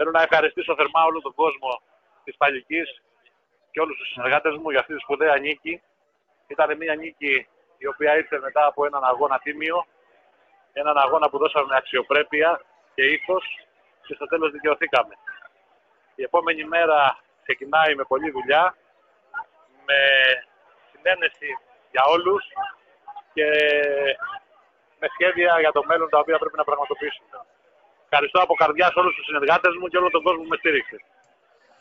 Θέλω να ευχαριστήσω θερμά όλο τον κόσμο της Παλικής και όλους τους συνεργάτες μου για αυτή τη σπουδαία νίκη. Ήταν μια νίκη η οποία ήρθε μετά από έναν αγώνα τίμιο, έναν αγώνα που δώσαμε αξιοπρέπεια και ήθος και στο τέλος δικαιωθήκαμε. Η επόμενη μέρα ξεκινάει με πολλή δουλειά, με συνένεση για όλους και με σχέδια για το μέλλον τα οποία πρέπει να πραγματοποιήσουμε. Ευχαριστώ από καρδιά όλους τους συνεργάτες μου και όλο τον κόσμο που με στήριξε.